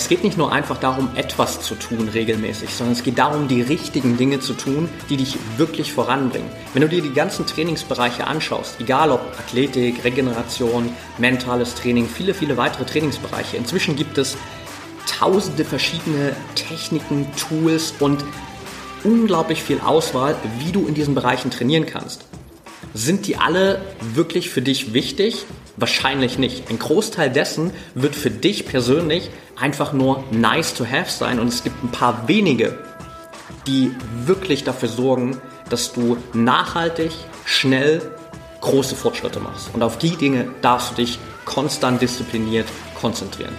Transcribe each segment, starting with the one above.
Es geht nicht nur einfach darum, etwas zu tun regelmäßig, sondern es geht darum, die richtigen Dinge zu tun, die dich wirklich voranbringen. Wenn du dir die ganzen Trainingsbereiche anschaust, egal ob Athletik, Regeneration, mentales Training, viele, viele weitere Trainingsbereiche, inzwischen gibt es tausende verschiedene Techniken, Tools und unglaublich viel Auswahl, wie du in diesen Bereichen trainieren kannst. Sind die alle wirklich für dich wichtig? Wahrscheinlich nicht. Ein Großteil dessen wird für dich persönlich einfach nur nice to have sein und es gibt ein paar wenige, die wirklich dafür sorgen, dass du nachhaltig, schnell große Fortschritte machst. Und auf die Dinge darfst du dich konstant diszipliniert konzentrieren.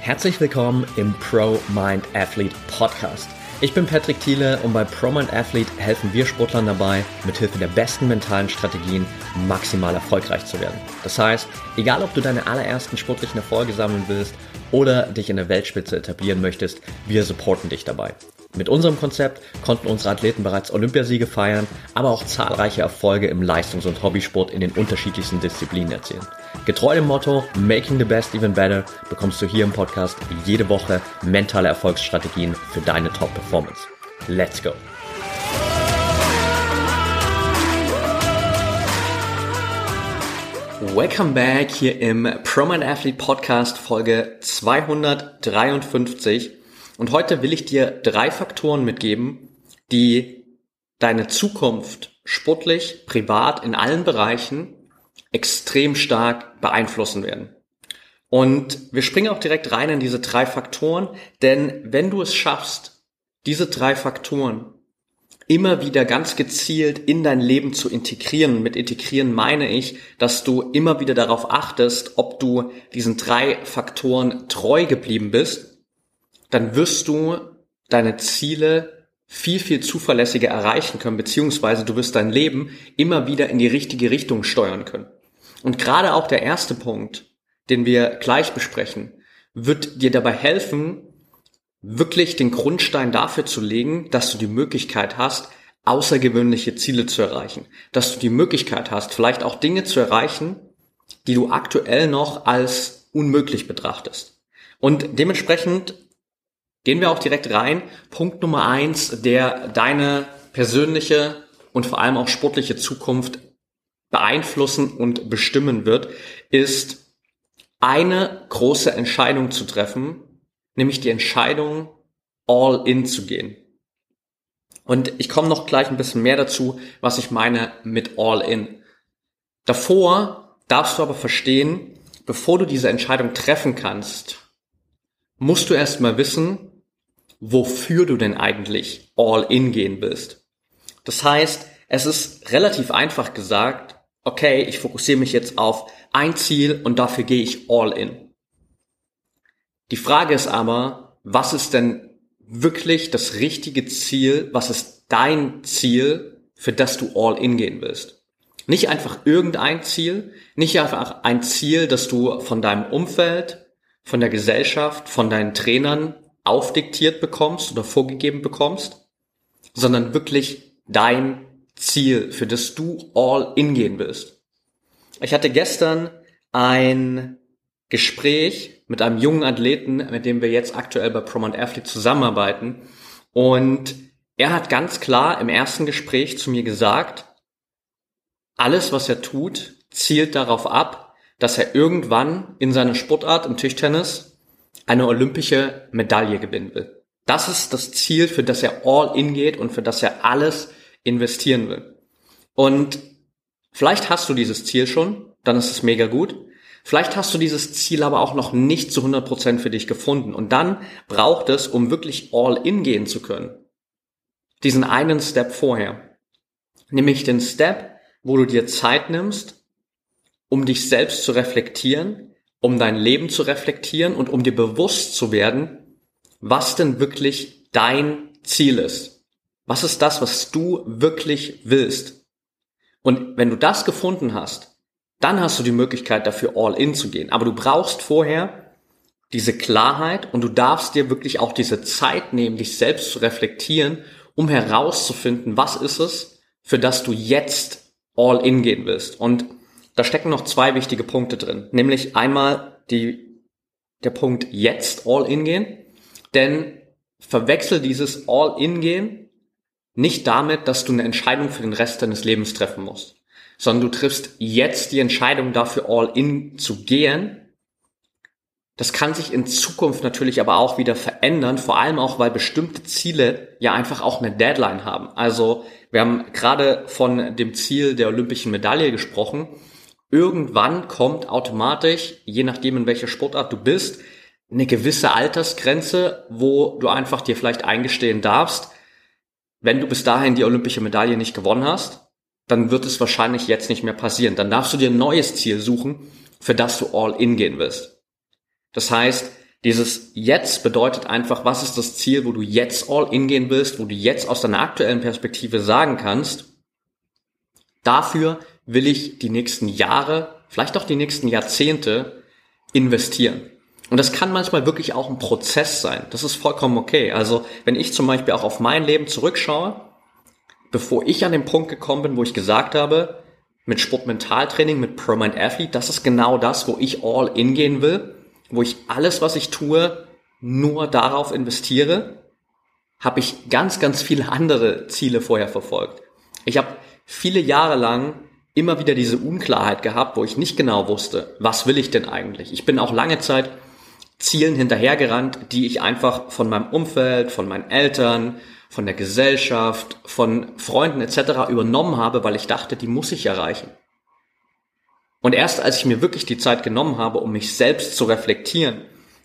Herzlich willkommen im Pro Mind Athlete Podcast. Ich bin Patrick Thiele und bei ProMind Athlete helfen wir Sportlern dabei, mithilfe der besten mentalen Strategien maximal erfolgreich zu werden. Das heißt, egal ob du deine allerersten sportlichen Erfolge sammeln willst oder dich in der Weltspitze etablieren möchtest, wir supporten dich dabei. Mit unserem Konzept konnten unsere Athleten bereits Olympiasiege feiern, aber auch zahlreiche Erfolge im Leistungs- und Hobbysport in den unterschiedlichsten Disziplinen erzielen. Getreu dem Motto Making the Best Even Better bekommst du hier im Podcast jede Woche mentale Erfolgsstrategien für deine Top-Performance. Let's go! Welcome back hier im Proman Athlete Podcast Folge 253. Und heute will ich dir drei Faktoren mitgeben, die deine Zukunft sportlich, privat, in allen Bereichen extrem stark beeinflussen werden. Und wir springen auch direkt rein in diese drei Faktoren, denn wenn du es schaffst, diese drei Faktoren immer wieder ganz gezielt in dein Leben zu integrieren. Mit integrieren meine ich, dass du immer wieder darauf achtest, ob du diesen drei Faktoren treu geblieben bist dann wirst du deine Ziele viel, viel zuverlässiger erreichen können, beziehungsweise du wirst dein Leben immer wieder in die richtige Richtung steuern können. Und gerade auch der erste Punkt, den wir gleich besprechen, wird dir dabei helfen, wirklich den Grundstein dafür zu legen, dass du die Möglichkeit hast, außergewöhnliche Ziele zu erreichen. Dass du die Möglichkeit hast, vielleicht auch Dinge zu erreichen, die du aktuell noch als unmöglich betrachtest. Und dementsprechend Gehen wir auch direkt rein. Punkt Nummer eins, der deine persönliche und vor allem auch sportliche Zukunft beeinflussen und bestimmen wird, ist eine große Entscheidung zu treffen, nämlich die Entscheidung, all in zu gehen. Und ich komme noch gleich ein bisschen mehr dazu, was ich meine mit all in. Davor darfst du aber verstehen, bevor du diese Entscheidung treffen kannst, musst du erstmal wissen, wofür du denn eigentlich all in gehen willst. Das heißt, es ist relativ einfach gesagt, okay, ich fokussiere mich jetzt auf ein Ziel und dafür gehe ich all in. Die Frage ist aber, was ist denn wirklich das richtige Ziel? Was ist dein Ziel, für das du all in gehen willst? Nicht einfach irgendein Ziel, nicht einfach ein Ziel, das du von deinem Umfeld, von der Gesellschaft, von deinen Trainern aufdiktiert bekommst oder vorgegeben bekommst, sondern wirklich dein Ziel, für das du all in gehen willst. Ich hatte gestern ein Gespräch mit einem jungen Athleten, mit dem wir jetzt aktuell bei Promont Athlete zusammenarbeiten. Und er hat ganz klar im ersten Gespräch zu mir gesagt, alles, was er tut, zielt darauf ab, dass er irgendwann in seiner Sportart im Tischtennis eine olympische Medaille gewinnen will. Das ist das Ziel, für das er all in geht und für das er alles investieren will. Und vielleicht hast du dieses Ziel schon, dann ist es mega gut. Vielleicht hast du dieses Ziel aber auch noch nicht zu 100% für dich gefunden. Und dann braucht es, um wirklich all in gehen zu können, diesen einen Step vorher. Nämlich den Step, wo du dir Zeit nimmst, um dich selbst zu reflektieren, um dein Leben zu reflektieren und um dir bewusst zu werden, was denn wirklich dein Ziel ist. Was ist das, was du wirklich willst? Und wenn du das gefunden hast, dann hast du die Möglichkeit dafür all in zu gehen. Aber du brauchst vorher diese Klarheit und du darfst dir wirklich auch diese Zeit nehmen, dich selbst zu reflektieren, um herauszufinden, was ist es, für das du jetzt all in gehen willst. Und da stecken noch zwei wichtige Punkte drin. Nämlich einmal die, der Punkt jetzt all in gehen. Denn verwechsel dieses all in gehen nicht damit, dass du eine Entscheidung für den Rest deines Lebens treffen musst, sondern du triffst jetzt die Entscheidung dafür all in zu gehen das kann sich in Zukunft natürlich aber auch wieder verändern, vor allem auch, weil bestimmte Ziele ja einfach auch eine Deadline haben. Also wir haben gerade von dem Ziel der olympischen Medaille gesprochen. Irgendwann kommt automatisch, je nachdem in welcher Sportart du bist, eine gewisse Altersgrenze, wo du einfach dir vielleicht eingestehen darfst, wenn du bis dahin die olympische Medaille nicht gewonnen hast, dann wird es wahrscheinlich jetzt nicht mehr passieren. Dann darfst du dir ein neues Ziel suchen, für das du all in gehen willst. Das heißt, dieses Jetzt bedeutet einfach, was ist das Ziel, wo du jetzt all in gehen willst, wo du jetzt aus deiner aktuellen Perspektive sagen kannst, dafür will ich die nächsten Jahre, vielleicht auch die nächsten Jahrzehnte investieren. Und das kann manchmal wirklich auch ein Prozess sein. Das ist vollkommen okay. Also wenn ich zum Beispiel auch auf mein Leben zurückschaue, bevor ich an den Punkt gekommen bin, wo ich gesagt habe, mit Sportmentaltraining, mit ProMind Athlete, das ist genau das, wo ich all in gehen will wo ich alles, was ich tue, nur darauf investiere, habe ich ganz, ganz viele andere Ziele vorher verfolgt. Ich habe viele Jahre lang immer wieder diese Unklarheit gehabt, wo ich nicht genau wusste, was will ich denn eigentlich. Ich bin auch lange Zeit Zielen hinterhergerannt, die ich einfach von meinem Umfeld, von meinen Eltern, von der Gesellschaft, von Freunden etc. übernommen habe, weil ich dachte, die muss ich erreichen. Und erst als ich mir wirklich die Zeit genommen habe, um mich selbst zu reflektieren,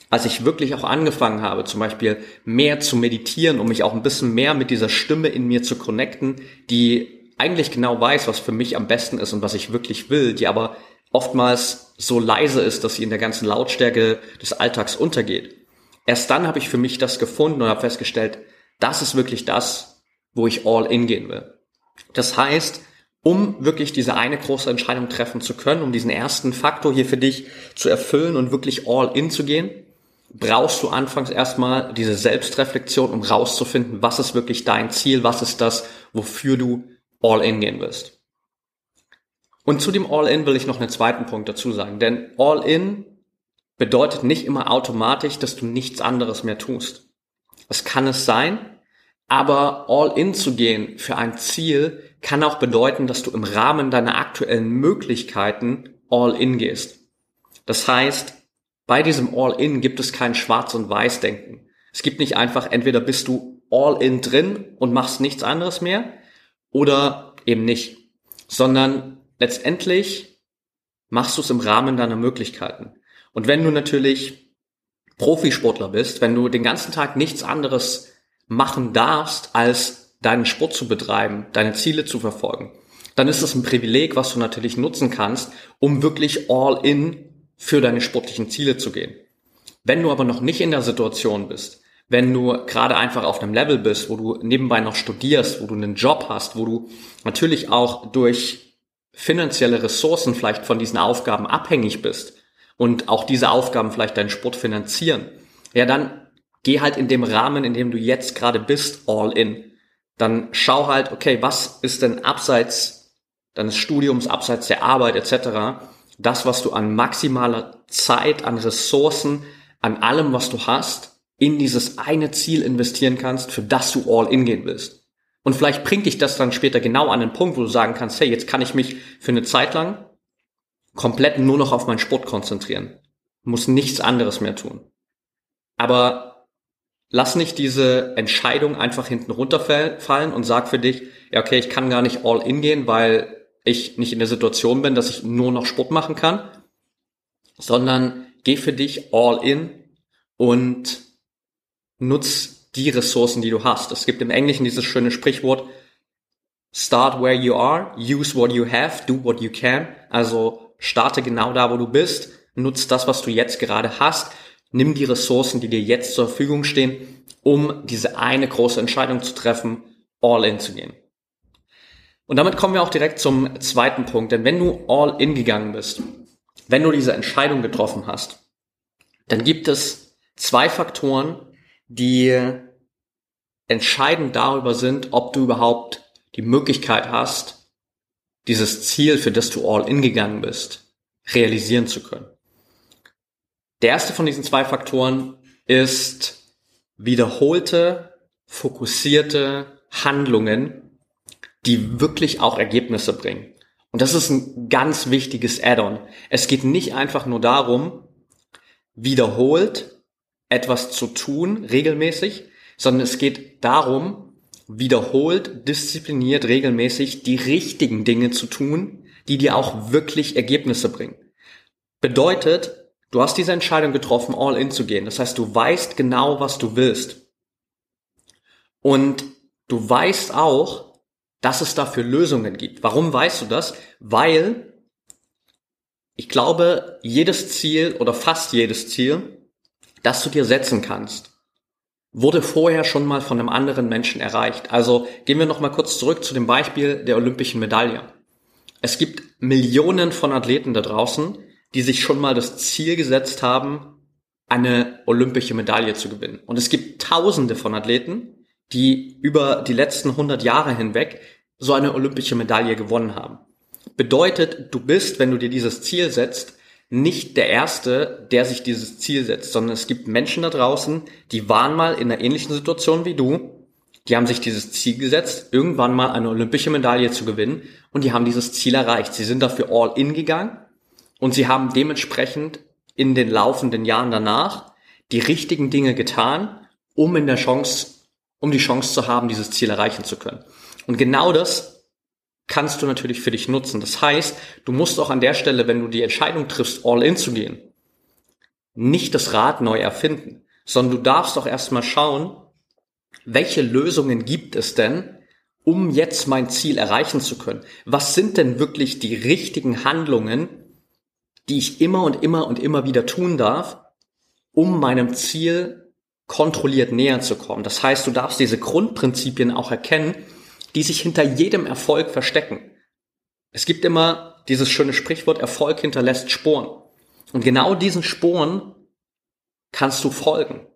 als ich wirklich auch angefangen habe, zum Beispiel mehr zu meditieren, um mich auch ein bisschen mehr mit dieser Stimme in mir zu connecten, die eigentlich genau weiß, was für mich am besten ist und was ich wirklich will, die aber oftmals so leise ist, dass sie in der ganzen Lautstärke des Alltags untergeht. Erst dann habe ich für mich das gefunden und habe festgestellt, das ist wirklich das, wo ich all in gehen will. Das heißt, um wirklich diese eine große Entscheidung treffen zu können, um diesen ersten Faktor hier für dich zu erfüllen und wirklich all in zu gehen, brauchst du anfangs erstmal diese Selbstreflexion, um rauszufinden, was ist wirklich dein Ziel, was ist das, wofür du all in gehen willst. Und zu dem all in will ich noch einen zweiten Punkt dazu sagen, denn all in bedeutet nicht immer automatisch, dass du nichts anderes mehr tust. Es kann es sein, aber all in zu gehen für ein Ziel kann auch bedeuten, dass du im Rahmen deiner aktuellen Möglichkeiten all in gehst. Das heißt, bei diesem all in gibt es kein Schwarz- und Weiß-Denken. Es gibt nicht einfach, entweder bist du all in drin und machst nichts anderes mehr oder eben nicht, sondern letztendlich machst du es im Rahmen deiner Möglichkeiten. Und wenn du natürlich Profisportler bist, wenn du den ganzen Tag nichts anderes machen darfst, als deinen Sport zu betreiben, deine Ziele zu verfolgen, dann ist es ein Privileg, was du natürlich nutzen kannst, um wirklich all in für deine sportlichen Ziele zu gehen. Wenn du aber noch nicht in der Situation bist, wenn du gerade einfach auf einem Level bist, wo du nebenbei noch studierst, wo du einen Job hast, wo du natürlich auch durch finanzielle Ressourcen vielleicht von diesen Aufgaben abhängig bist und auch diese Aufgaben vielleicht deinen Sport finanzieren, ja, dann geh halt in dem Rahmen, in dem du jetzt gerade bist, all in. Dann schau halt, okay, was ist denn abseits deines Studiums, abseits der Arbeit etc., das, was du an maximaler Zeit, an Ressourcen, an allem, was du hast, in dieses eine Ziel investieren kannst, für das du all in gehen willst. Und vielleicht bringt dich das dann später genau an den Punkt, wo du sagen kannst, hey, jetzt kann ich mich für eine Zeit lang komplett nur noch auf meinen Sport konzentrieren. Muss nichts anderes mehr tun. Aber lass nicht diese Entscheidung einfach hinten runterfallen und sag für dich, ja, okay, ich kann gar nicht all in gehen, weil ich nicht in der Situation bin, dass ich nur noch Sport machen kann, sondern geh für dich all in und nutz die Ressourcen, die du hast. Es gibt im Englischen dieses schöne Sprichwort, start where you are, use what you have, do what you can. Also starte genau da, wo du bist, nutz das, was du jetzt gerade hast nimm die Ressourcen, die dir jetzt zur Verfügung stehen, um diese eine große Entscheidung zu treffen, all in zu gehen. Und damit kommen wir auch direkt zum zweiten Punkt, denn wenn du all in gegangen bist, wenn du diese Entscheidung getroffen hast, dann gibt es zwei Faktoren, die entscheidend darüber sind, ob du überhaupt die Möglichkeit hast, dieses Ziel, für das du all in gegangen bist, realisieren zu können. Der erste von diesen zwei Faktoren ist wiederholte, fokussierte Handlungen, die wirklich auch Ergebnisse bringen. Und das ist ein ganz wichtiges Add-on. Es geht nicht einfach nur darum, wiederholt etwas zu tun, regelmäßig, sondern es geht darum, wiederholt, diszipliniert, regelmäßig die richtigen Dinge zu tun, die dir auch wirklich Ergebnisse bringen. Bedeutet, du hast diese Entscheidung getroffen, all in zu gehen. Das heißt, du weißt genau, was du willst. Und du weißt auch, dass es dafür Lösungen gibt. Warum weißt du das? Weil ich glaube, jedes Ziel oder fast jedes Ziel, das du dir setzen kannst, wurde vorher schon mal von einem anderen Menschen erreicht. Also gehen wir noch mal kurz zurück zu dem Beispiel der olympischen Medaille. Es gibt Millionen von Athleten da draußen, die sich schon mal das Ziel gesetzt haben, eine olympische Medaille zu gewinnen. Und es gibt Tausende von Athleten, die über die letzten 100 Jahre hinweg so eine olympische Medaille gewonnen haben. Bedeutet, du bist, wenn du dir dieses Ziel setzt, nicht der Erste, der sich dieses Ziel setzt, sondern es gibt Menschen da draußen, die waren mal in einer ähnlichen Situation wie du, die haben sich dieses Ziel gesetzt, irgendwann mal eine olympische Medaille zu gewinnen und die haben dieses Ziel erreicht. Sie sind dafür all in gegangen und sie haben dementsprechend in den laufenden Jahren danach die richtigen Dinge getan, um in der Chance, um die Chance zu haben, dieses Ziel erreichen zu können. Und genau das kannst du natürlich für dich nutzen. Das heißt, du musst auch an der Stelle, wenn du die Entscheidung triffst, all in zu gehen, nicht das Rad neu erfinden, sondern du darfst auch erstmal schauen, welche Lösungen gibt es denn, um jetzt mein Ziel erreichen zu können? Was sind denn wirklich die richtigen Handlungen, die ich immer und immer und immer wieder tun darf, um meinem Ziel kontrolliert näher zu kommen? Das heißt, du darfst diese Grundprinzipien auch erkennen die sich hinter jedem Erfolg verstecken. Es gibt immer dieses schöne Sprichwort, Erfolg hinterlässt Sporen. Und genau diesen Sporen kannst du folgen.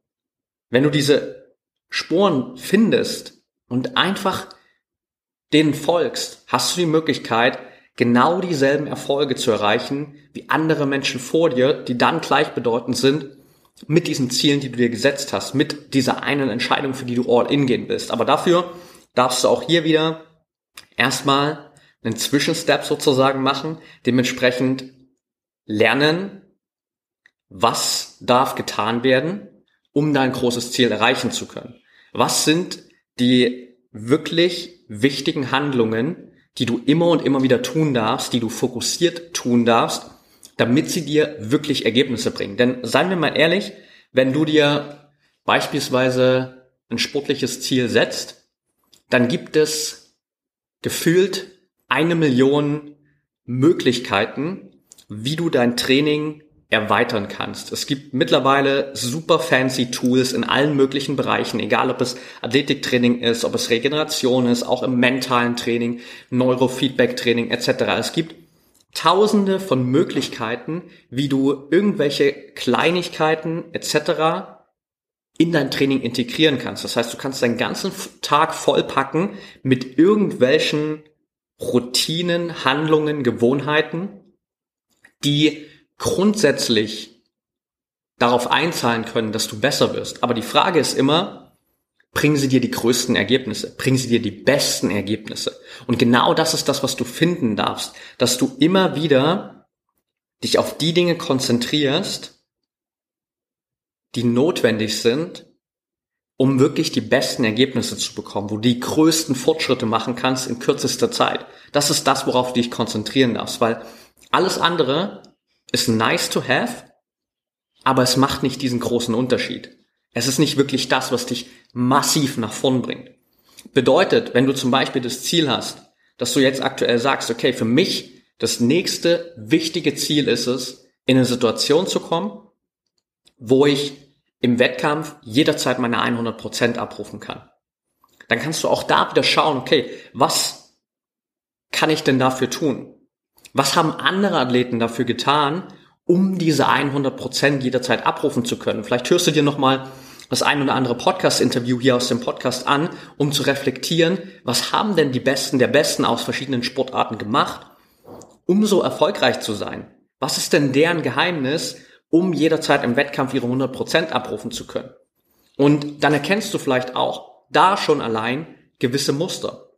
Wenn du diese Sporen findest und einfach denen folgst, hast du die Möglichkeit, genau dieselben Erfolge zu erreichen wie andere Menschen vor dir, die dann gleichbedeutend sind mit diesen Zielen, die du dir gesetzt hast, mit dieser einen Entscheidung, für die du all in gehen willst. Aber dafür darfst du auch hier wieder erstmal einen Zwischenstep sozusagen machen, dementsprechend lernen, was darf getan werden, um dein großes Ziel erreichen zu können. Was sind die wirklich wichtigen Handlungen, die du immer und immer wieder tun darfst, die du fokussiert tun darfst, damit sie dir wirklich Ergebnisse bringen. Denn seien wir mal ehrlich, wenn du dir beispielsweise ein sportliches Ziel setzt, dann gibt es gefühlt eine Million Möglichkeiten, wie du dein Training erweitern kannst. Es gibt mittlerweile super fancy Tools in allen möglichen Bereichen, egal ob es Athletiktraining ist, ob es Regeneration ist, auch im mentalen Training, Neurofeedback-Training etc. Es gibt tausende von Möglichkeiten, wie du irgendwelche Kleinigkeiten etc in dein Training integrieren kannst. Das heißt, du kannst deinen ganzen Tag vollpacken mit irgendwelchen Routinen, Handlungen, Gewohnheiten, die grundsätzlich darauf einzahlen können, dass du besser wirst. Aber die Frage ist immer, bringen sie dir die größten Ergebnisse, bringen sie dir die besten Ergebnisse. Und genau das ist das, was du finden darfst, dass du immer wieder dich auf die Dinge konzentrierst, die notwendig sind, um wirklich die besten Ergebnisse zu bekommen, wo du die größten Fortschritte machen kannst in kürzester Zeit. Das ist das, worauf du dich konzentrieren darfst, weil alles andere ist nice to have, aber es macht nicht diesen großen Unterschied. Es ist nicht wirklich das, was dich massiv nach vorn bringt. Bedeutet, wenn du zum Beispiel das Ziel hast, dass du jetzt aktuell sagst, okay, für mich das nächste wichtige Ziel ist es, in eine Situation zu kommen, wo ich im Wettkampf jederzeit meine 100% abrufen kann. Dann kannst du auch da wieder schauen, okay, was kann ich denn dafür tun? Was haben andere Athleten dafür getan, um diese 100% jederzeit abrufen zu können? Vielleicht hörst du dir nochmal das ein oder andere Podcast-Interview hier aus dem Podcast an, um zu reflektieren, was haben denn die Besten der Besten aus verschiedenen Sportarten gemacht, um so erfolgreich zu sein? Was ist denn deren Geheimnis, um jederzeit im Wettkampf ihre 100% abrufen zu können? Und dann erkennst du vielleicht auch da schon allein gewisse Muster.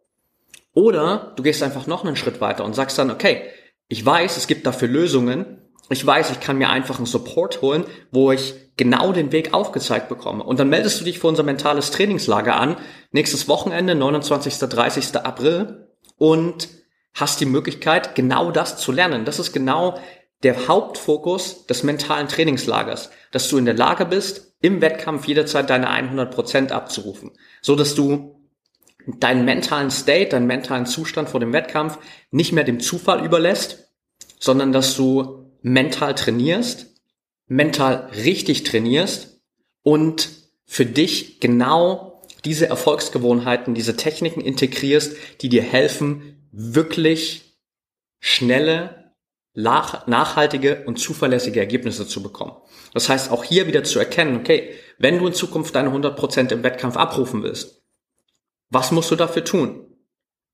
Oder du gehst einfach noch einen Schritt weiter und sagst dann, okay, ich weiß, es gibt dafür Lösungen. Ich weiß, ich kann mir einfach einen Support holen, wo ich genau den Weg aufgezeigt bekomme. Und dann meldest du dich für unser mentales Trainingslager an, nächstes Wochenende, 29. 30. April und hast die Möglichkeit, genau das zu lernen. Das ist genau der Hauptfokus des mentalen Trainingslagers, dass du in der Lage bist, im Wettkampf jederzeit deine 100% abzurufen, so dass du deinen mentalen State, deinen mentalen Zustand vor dem Wettkampf nicht mehr dem Zufall überlässt, sondern dass du mental trainierst, mental richtig trainierst und für dich genau diese Erfolgsgewohnheiten, diese Techniken integrierst, die dir helfen, wirklich schnelle, nachhaltige und zuverlässige Ergebnisse zu bekommen. Das heißt, auch hier wieder zu erkennen, okay, wenn du in Zukunft deine 100% im Wettkampf abrufen willst, was musst du dafür tun?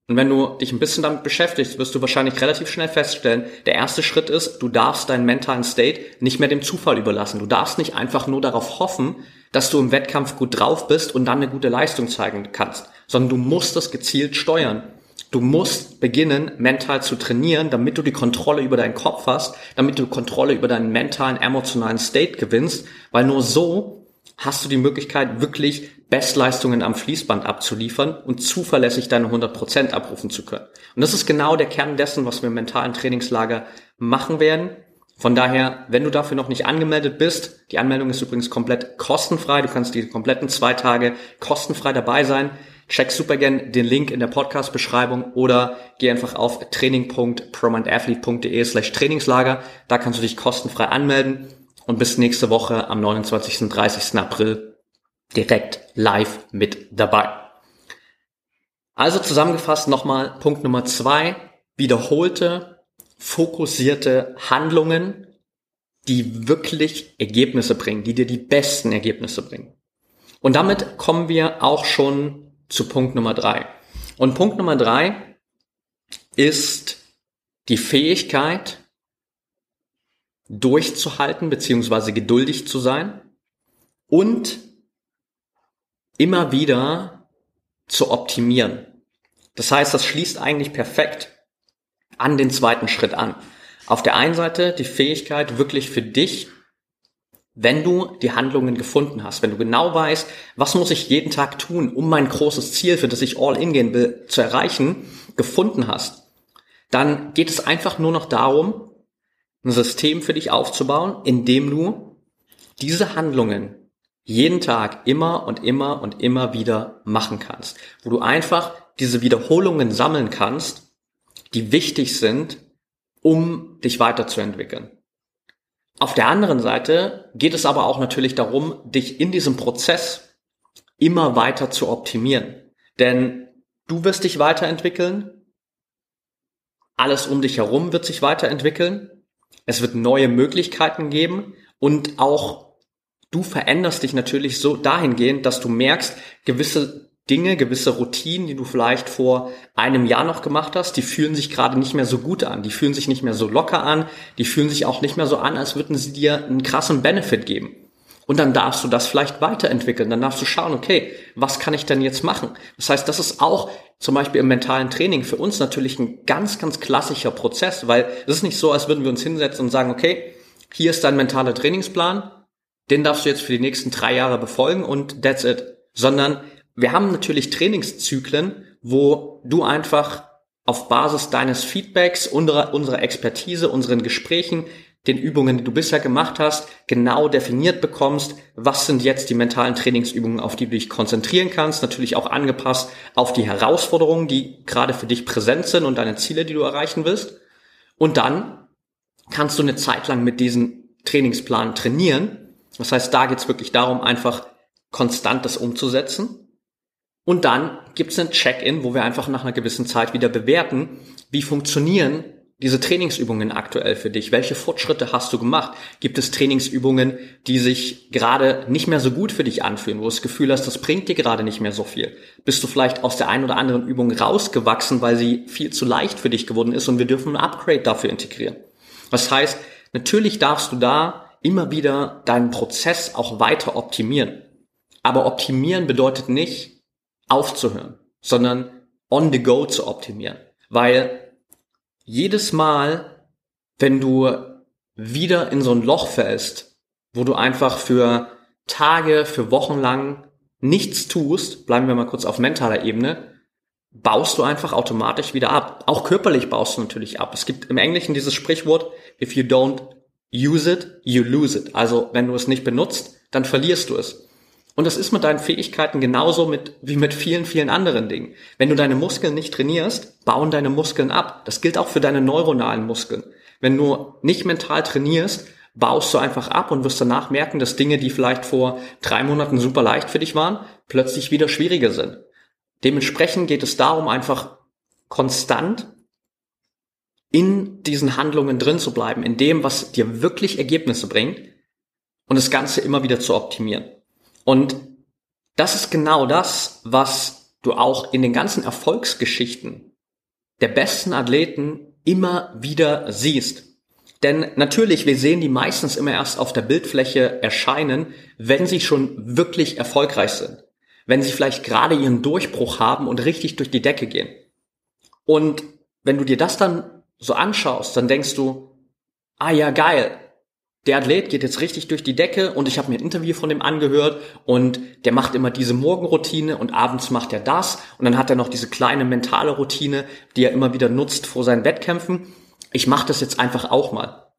Und wenn du dich ein bisschen damit beschäftigst, wirst du wahrscheinlich relativ schnell feststellen, der erste Schritt ist, du darfst deinen mentalen State nicht mehr dem Zufall überlassen. Du darfst nicht einfach nur darauf hoffen, dass du im Wettkampf gut drauf bist und dann eine gute Leistung zeigen kannst, sondern du musst das gezielt steuern. Du musst beginnen, mental zu trainieren, damit du die Kontrolle über deinen Kopf hast, damit du Kontrolle über deinen mentalen, emotionalen State gewinnst, weil nur so hast du die Möglichkeit, wirklich Bestleistungen am Fließband abzuliefern und zuverlässig deine 100% abrufen zu können. Und das ist genau der Kern dessen, was wir im mentalen Trainingslager machen werden. Von daher, wenn du dafür noch nicht angemeldet bist, die Anmeldung ist übrigens komplett kostenfrei. Du kannst die kompletten zwei Tage kostenfrei dabei sein. Check super gern den Link in der Podcast-Beschreibung oder geh einfach auf training.promindathlete.de slash Trainingslager. Da kannst du dich kostenfrei anmelden und bis nächste Woche am 29. und 30. April direkt live mit dabei. Also zusammengefasst nochmal Punkt Nummer zwei, wiederholte, fokussierte Handlungen, die wirklich Ergebnisse bringen, die dir die besten Ergebnisse bringen. Und damit kommen wir auch schon zu Punkt Nummer drei. Und Punkt Nummer drei ist die Fähigkeit, durchzuhalten beziehungsweise geduldig zu sein und immer wieder zu optimieren. Das heißt, das schließt eigentlich perfekt an den zweiten Schritt an. Auf der einen Seite die Fähigkeit, wirklich für dich, wenn du die Handlungen gefunden hast, wenn du genau weißt, was muss ich jeden Tag tun, um mein großes Ziel, für das ich all in gehen will, zu erreichen, gefunden hast, dann geht es einfach nur noch darum, ein System für dich aufzubauen, in dem du diese Handlungen jeden Tag immer und immer und immer wieder machen kannst, wo du einfach diese Wiederholungen sammeln kannst, die wichtig sind, um dich weiterzuentwickeln. Auf der anderen Seite geht es aber auch natürlich darum, dich in diesem Prozess immer weiter zu optimieren. Denn du wirst dich weiterentwickeln, alles um dich herum wird sich weiterentwickeln, es wird neue Möglichkeiten geben und auch du veränderst dich natürlich so dahingehend, dass du merkst, gewisse Dinge, gewisse Routinen, die du vielleicht vor einem Jahr noch gemacht hast, die fühlen sich gerade nicht mehr so gut an, die fühlen sich nicht mehr so locker an, die fühlen sich auch nicht mehr so an, als würden sie dir einen krassen Benefit geben. Und dann darfst du das vielleicht weiterentwickeln. Dann darfst du schauen, okay, was kann ich denn jetzt machen? Das heißt, das ist auch zum Beispiel im mentalen Training für uns natürlich ein ganz, ganz klassischer Prozess, weil es ist nicht so, als würden wir uns hinsetzen und sagen, okay, hier ist dein mentaler Trainingsplan, den darfst du jetzt für die nächsten drei Jahre befolgen und that's it. Sondern wir haben natürlich Trainingszyklen, wo du einfach auf Basis deines Feedbacks, unserer, Expertise, unseren Gesprächen, den Übungen, die du bisher gemacht hast, genau definiert bekommst, was sind jetzt die mentalen Trainingsübungen, auf die du dich konzentrieren kannst, natürlich auch angepasst auf die Herausforderungen, die gerade für dich präsent sind und deine Ziele, die du erreichen willst. Und dann kannst du eine Zeit lang mit diesem Trainingsplan trainieren das heißt, da geht's wirklich darum, einfach konstant das umzusetzen. Und dann gibt's ein Check-in, wo wir einfach nach einer gewissen Zeit wieder bewerten, wie funktionieren diese Trainingsübungen aktuell für dich? Welche Fortschritte hast du gemacht? Gibt es Trainingsübungen, die sich gerade nicht mehr so gut für dich anfühlen, wo du das Gefühl hast, das bringt dir gerade nicht mehr so viel? Bist du vielleicht aus der einen oder anderen Übung rausgewachsen, weil sie viel zu leicht für dich geworden ist und wir dürfen ein Upgrade dafür integrieren? Das heißt, natürlich darfst du da immer wieder deinen Prozess auch weiter optimieren. Aber optimieren bedeutet nicht aufzuhören, sondern on the go zu optimieren. Weil jedes Mal, wenn du wieder in so ein Loch fällst, wo du einfach für Tage, für Wochen lang nichts tust, bleiben wir mal kurz auf mentaler Ebene, baust du einfach automatisch wieder ab. Auch körperlich baust du natürlich ab. Es gibt im Englischen dieses Sprichwort, if you don't use it, you lose it. Also wenn du es nicht benutzt, dann verlierst du es. Und das ist mit deinen Fähigkeiten genauso mit, wie mit vielen, vielen anderen Dingen. Wenn du deine Muskeln nicht trainierst, bauen deine Muskeln ab. Das gilt auch für deine neuronalen Muskeln. Wenn du nicht mental trainierst, baust du einfach ab und wirst danach merken, dass Dinge, die vielleicht vor drei Monaten super leicht für dich waren, plötzlich wieder schwieriger sind. Dementsprechend geht es darum, einfach konstant in diesen Handlungen drin zu bleiben, in dem, was dir wirklich Ergebnisse bringt und das Ganze immer wieder zu optimieren. Und das ist genau das, was du auch in den ganzen Erfolgsgeschichten der besten Athleten immer wieder siehst. Denn natürlich, wir sehen die meistens immer erst auf der Bildfläche erscheinen, wenn sie schon wirklich erfolgreich sind. Wenn sie vielleicht gerade ihren Durchbruch haben und richtig durch die Decke gehen. Und wenn du dir das dann so anschaust, dann denkst du, ah ja, geil, der Athlet geht jetzt richtig durch die Decke und ich habe mir ein Interview von dem angehört und der macht immer diese Morgenroutine und abends macht er das und dann hat er noch diese kleine mentale Routine, die er immer wieder nutzt vor seinen Wettkämpfen. Ich mache das jetzt einfach auch mal.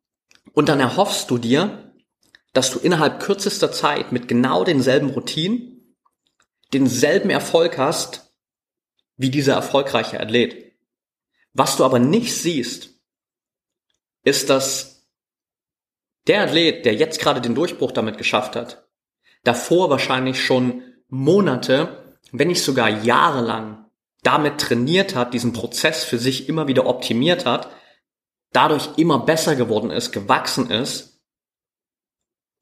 Und dann erhoffst du dir, dass du innerhalb kürzester Zeit mit genau denselben Routinen denselben Erfolg hast wie dieser erfolgreiche Athlet. Was du aber nicht siehst, ist, dass der Athlet, der jetzt gerade den Durchbruch damit geschafft hat, davor wahrscheinlich schon Monate, wenn nicht sogar jahrelang damit trainiert hat, diesen Prozess für sich immer wieder optimiert hat, dadurch immer besser geworden ist, gewachsen ist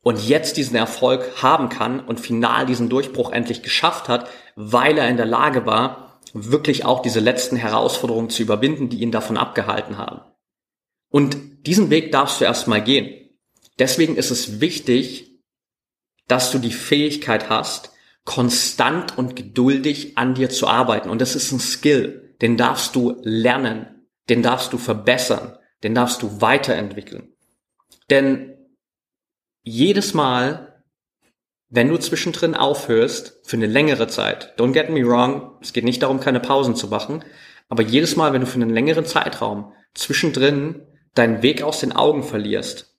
und jetzt diesen Erfolg haben kann und final diesen Durchbruch endlich geschafft hat, weil er in der Lage war, wirklich auch diese letzten Herausforderungen zu überwinden, die ihn davon abgehalten haben. Und diesen Weg darfst du erstmal gehen. Deswegen ist es wichtig, dass du die Fähigkeit hast, konstant und geduldig an dir zu arbeiten. Und das ist ein Skill, den darfst du lernen, den darfst du verbessern, den darfst du weiterentwickeln. Denn jedes Mal, wenn du zwischendrin aufhörst, für eine längere Zeit, don't get me wrong, es geht nicht darum, keine Pausen zu machen, aber jedes Mal, wenn du für einen längeren Zeitraum zwischendrin deinen Weg aus den Augen verlierst,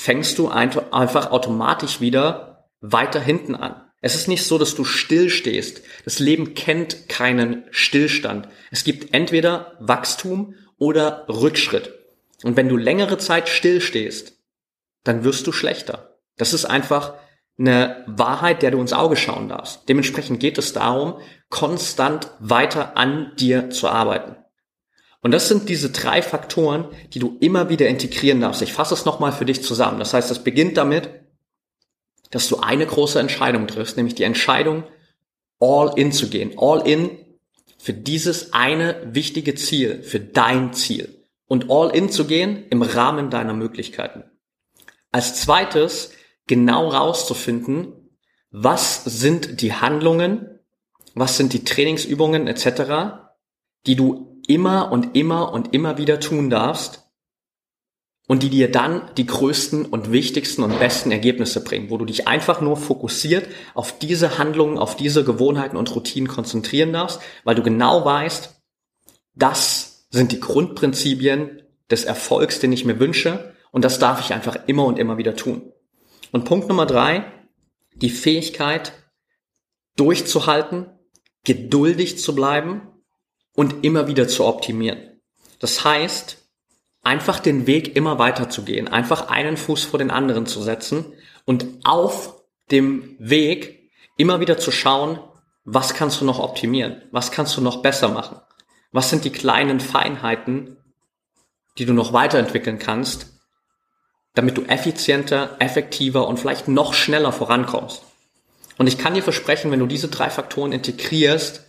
fängst du einfach automatisch wieder weiter hinten an. Es ist nicht so, dass du still stehst. Das Leben kennt keinen Stillstand. Es gibt entweder Wachstum oder Rückschritt. Und wenn du längere Zeit still stehst, dann wirst du schlechter. Das ist einfach eine Wahrheit, der du ins Auge schauen darfst. Dementsprechend geht es darum, konstant weiter an dir zu arbeiten. Und das sind diese drei Faktoren, die du immer wieder integrieren darfst. Ich fasse es nochmal für dich zusammen. Das heißt, es beginnt damit, dass du eine große Entscheidung triffst, nämlich die Entscheidung, all in zu gehen. All in für dieses eine wichtige Ziel, für dein Ziel. Und all in zu gehen im Rahmen deiner Möglichkeiten. Als zweites, genau rauszufinden, was sind die Handlungen, was sind die Trainingsübungen etc., die du immer und immer und immer wieder tun darfst und die dir dann die größten und wichtigsten und besten Ergebnisse bringen, wo du dich einfach nur fokussiert auf diese Handlungen, auf diese Gewohnheiten und Routinen konzentrieren darfst, weil du genau weißt, das sind die Grundprinzipien des Erfolgs, den ich mir wünsche und das darf ich einfach immer und immer wieder tun. Und Punkt Nummer drei, die Fähigkeit durchzuhalten, geduldig zu bleiben und immer wieder zu optimieren. Das heißt, einfach den Weg immer weiter zu gehen, einfach einen Fuß vor den anderen zu setzen und auf dem Weg immer wieder zu schauen, was kannst du noch optimieren? Was kannst du noch besser machen? Was sind die kleinen Feinheiten, die du noch weiterentwickeln kannst, damit du effizienter, effektiver und vielleicht noch schneller vorankommst. Und ich kann dir versprechen, wenn du diese drei Faktoren integrierst,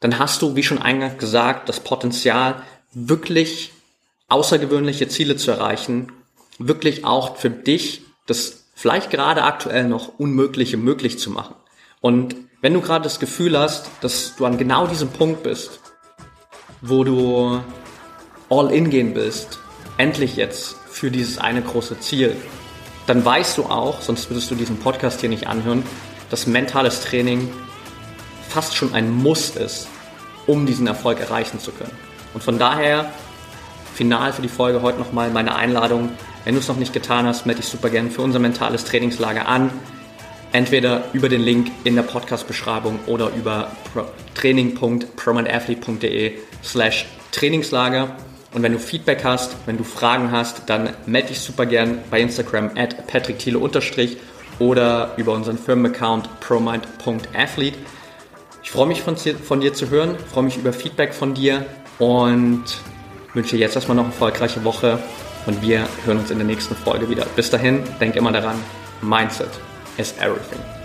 dann hast du, wie schon eingangs gesagt, das Potenzial, wirklich außergewöhnliche Ziele zu erreichen, wirklich auch für dich das vielleicht gerade aktuell noch Unmögliche möglich zu machen. Und wenn du gerade das Gefühl hast, dass du an genau diesem Punkt bist, wo du all in gehen willst, endlich jetzt für dieses eine große Ziel, dann weißt du auch, sonst würdest du diesen Podcast hier nicht anhören, dass mentales Training fast schon ein Muss ist, um diesen Erfolg erreichen zu können. Und von daher, final für die Folge heute nochmal meine Einladung. Wenn du es noch nicht getan hast, melde dich super gerne für unser mentales Trainingslager an. Entweder über den Link in der Podcast-Beschreibung oder über training.promandathlete.de slash Trainingslager. Und wenn du Feedback hast, wenn du Fragen hast, dann melde dich super gern bei Instagram at patrickthiele oder über unseren Firmenaccount promind.athlete. Ich freue mich von, von dir zu hören, freue mich über Feedback von dir und wünsche dir jetzt erstmal noch eine erfolgreiche Woche und wir hören uns in der nächsten Folge wieder. Bis dahin, denk immer daran, Mindset is everything.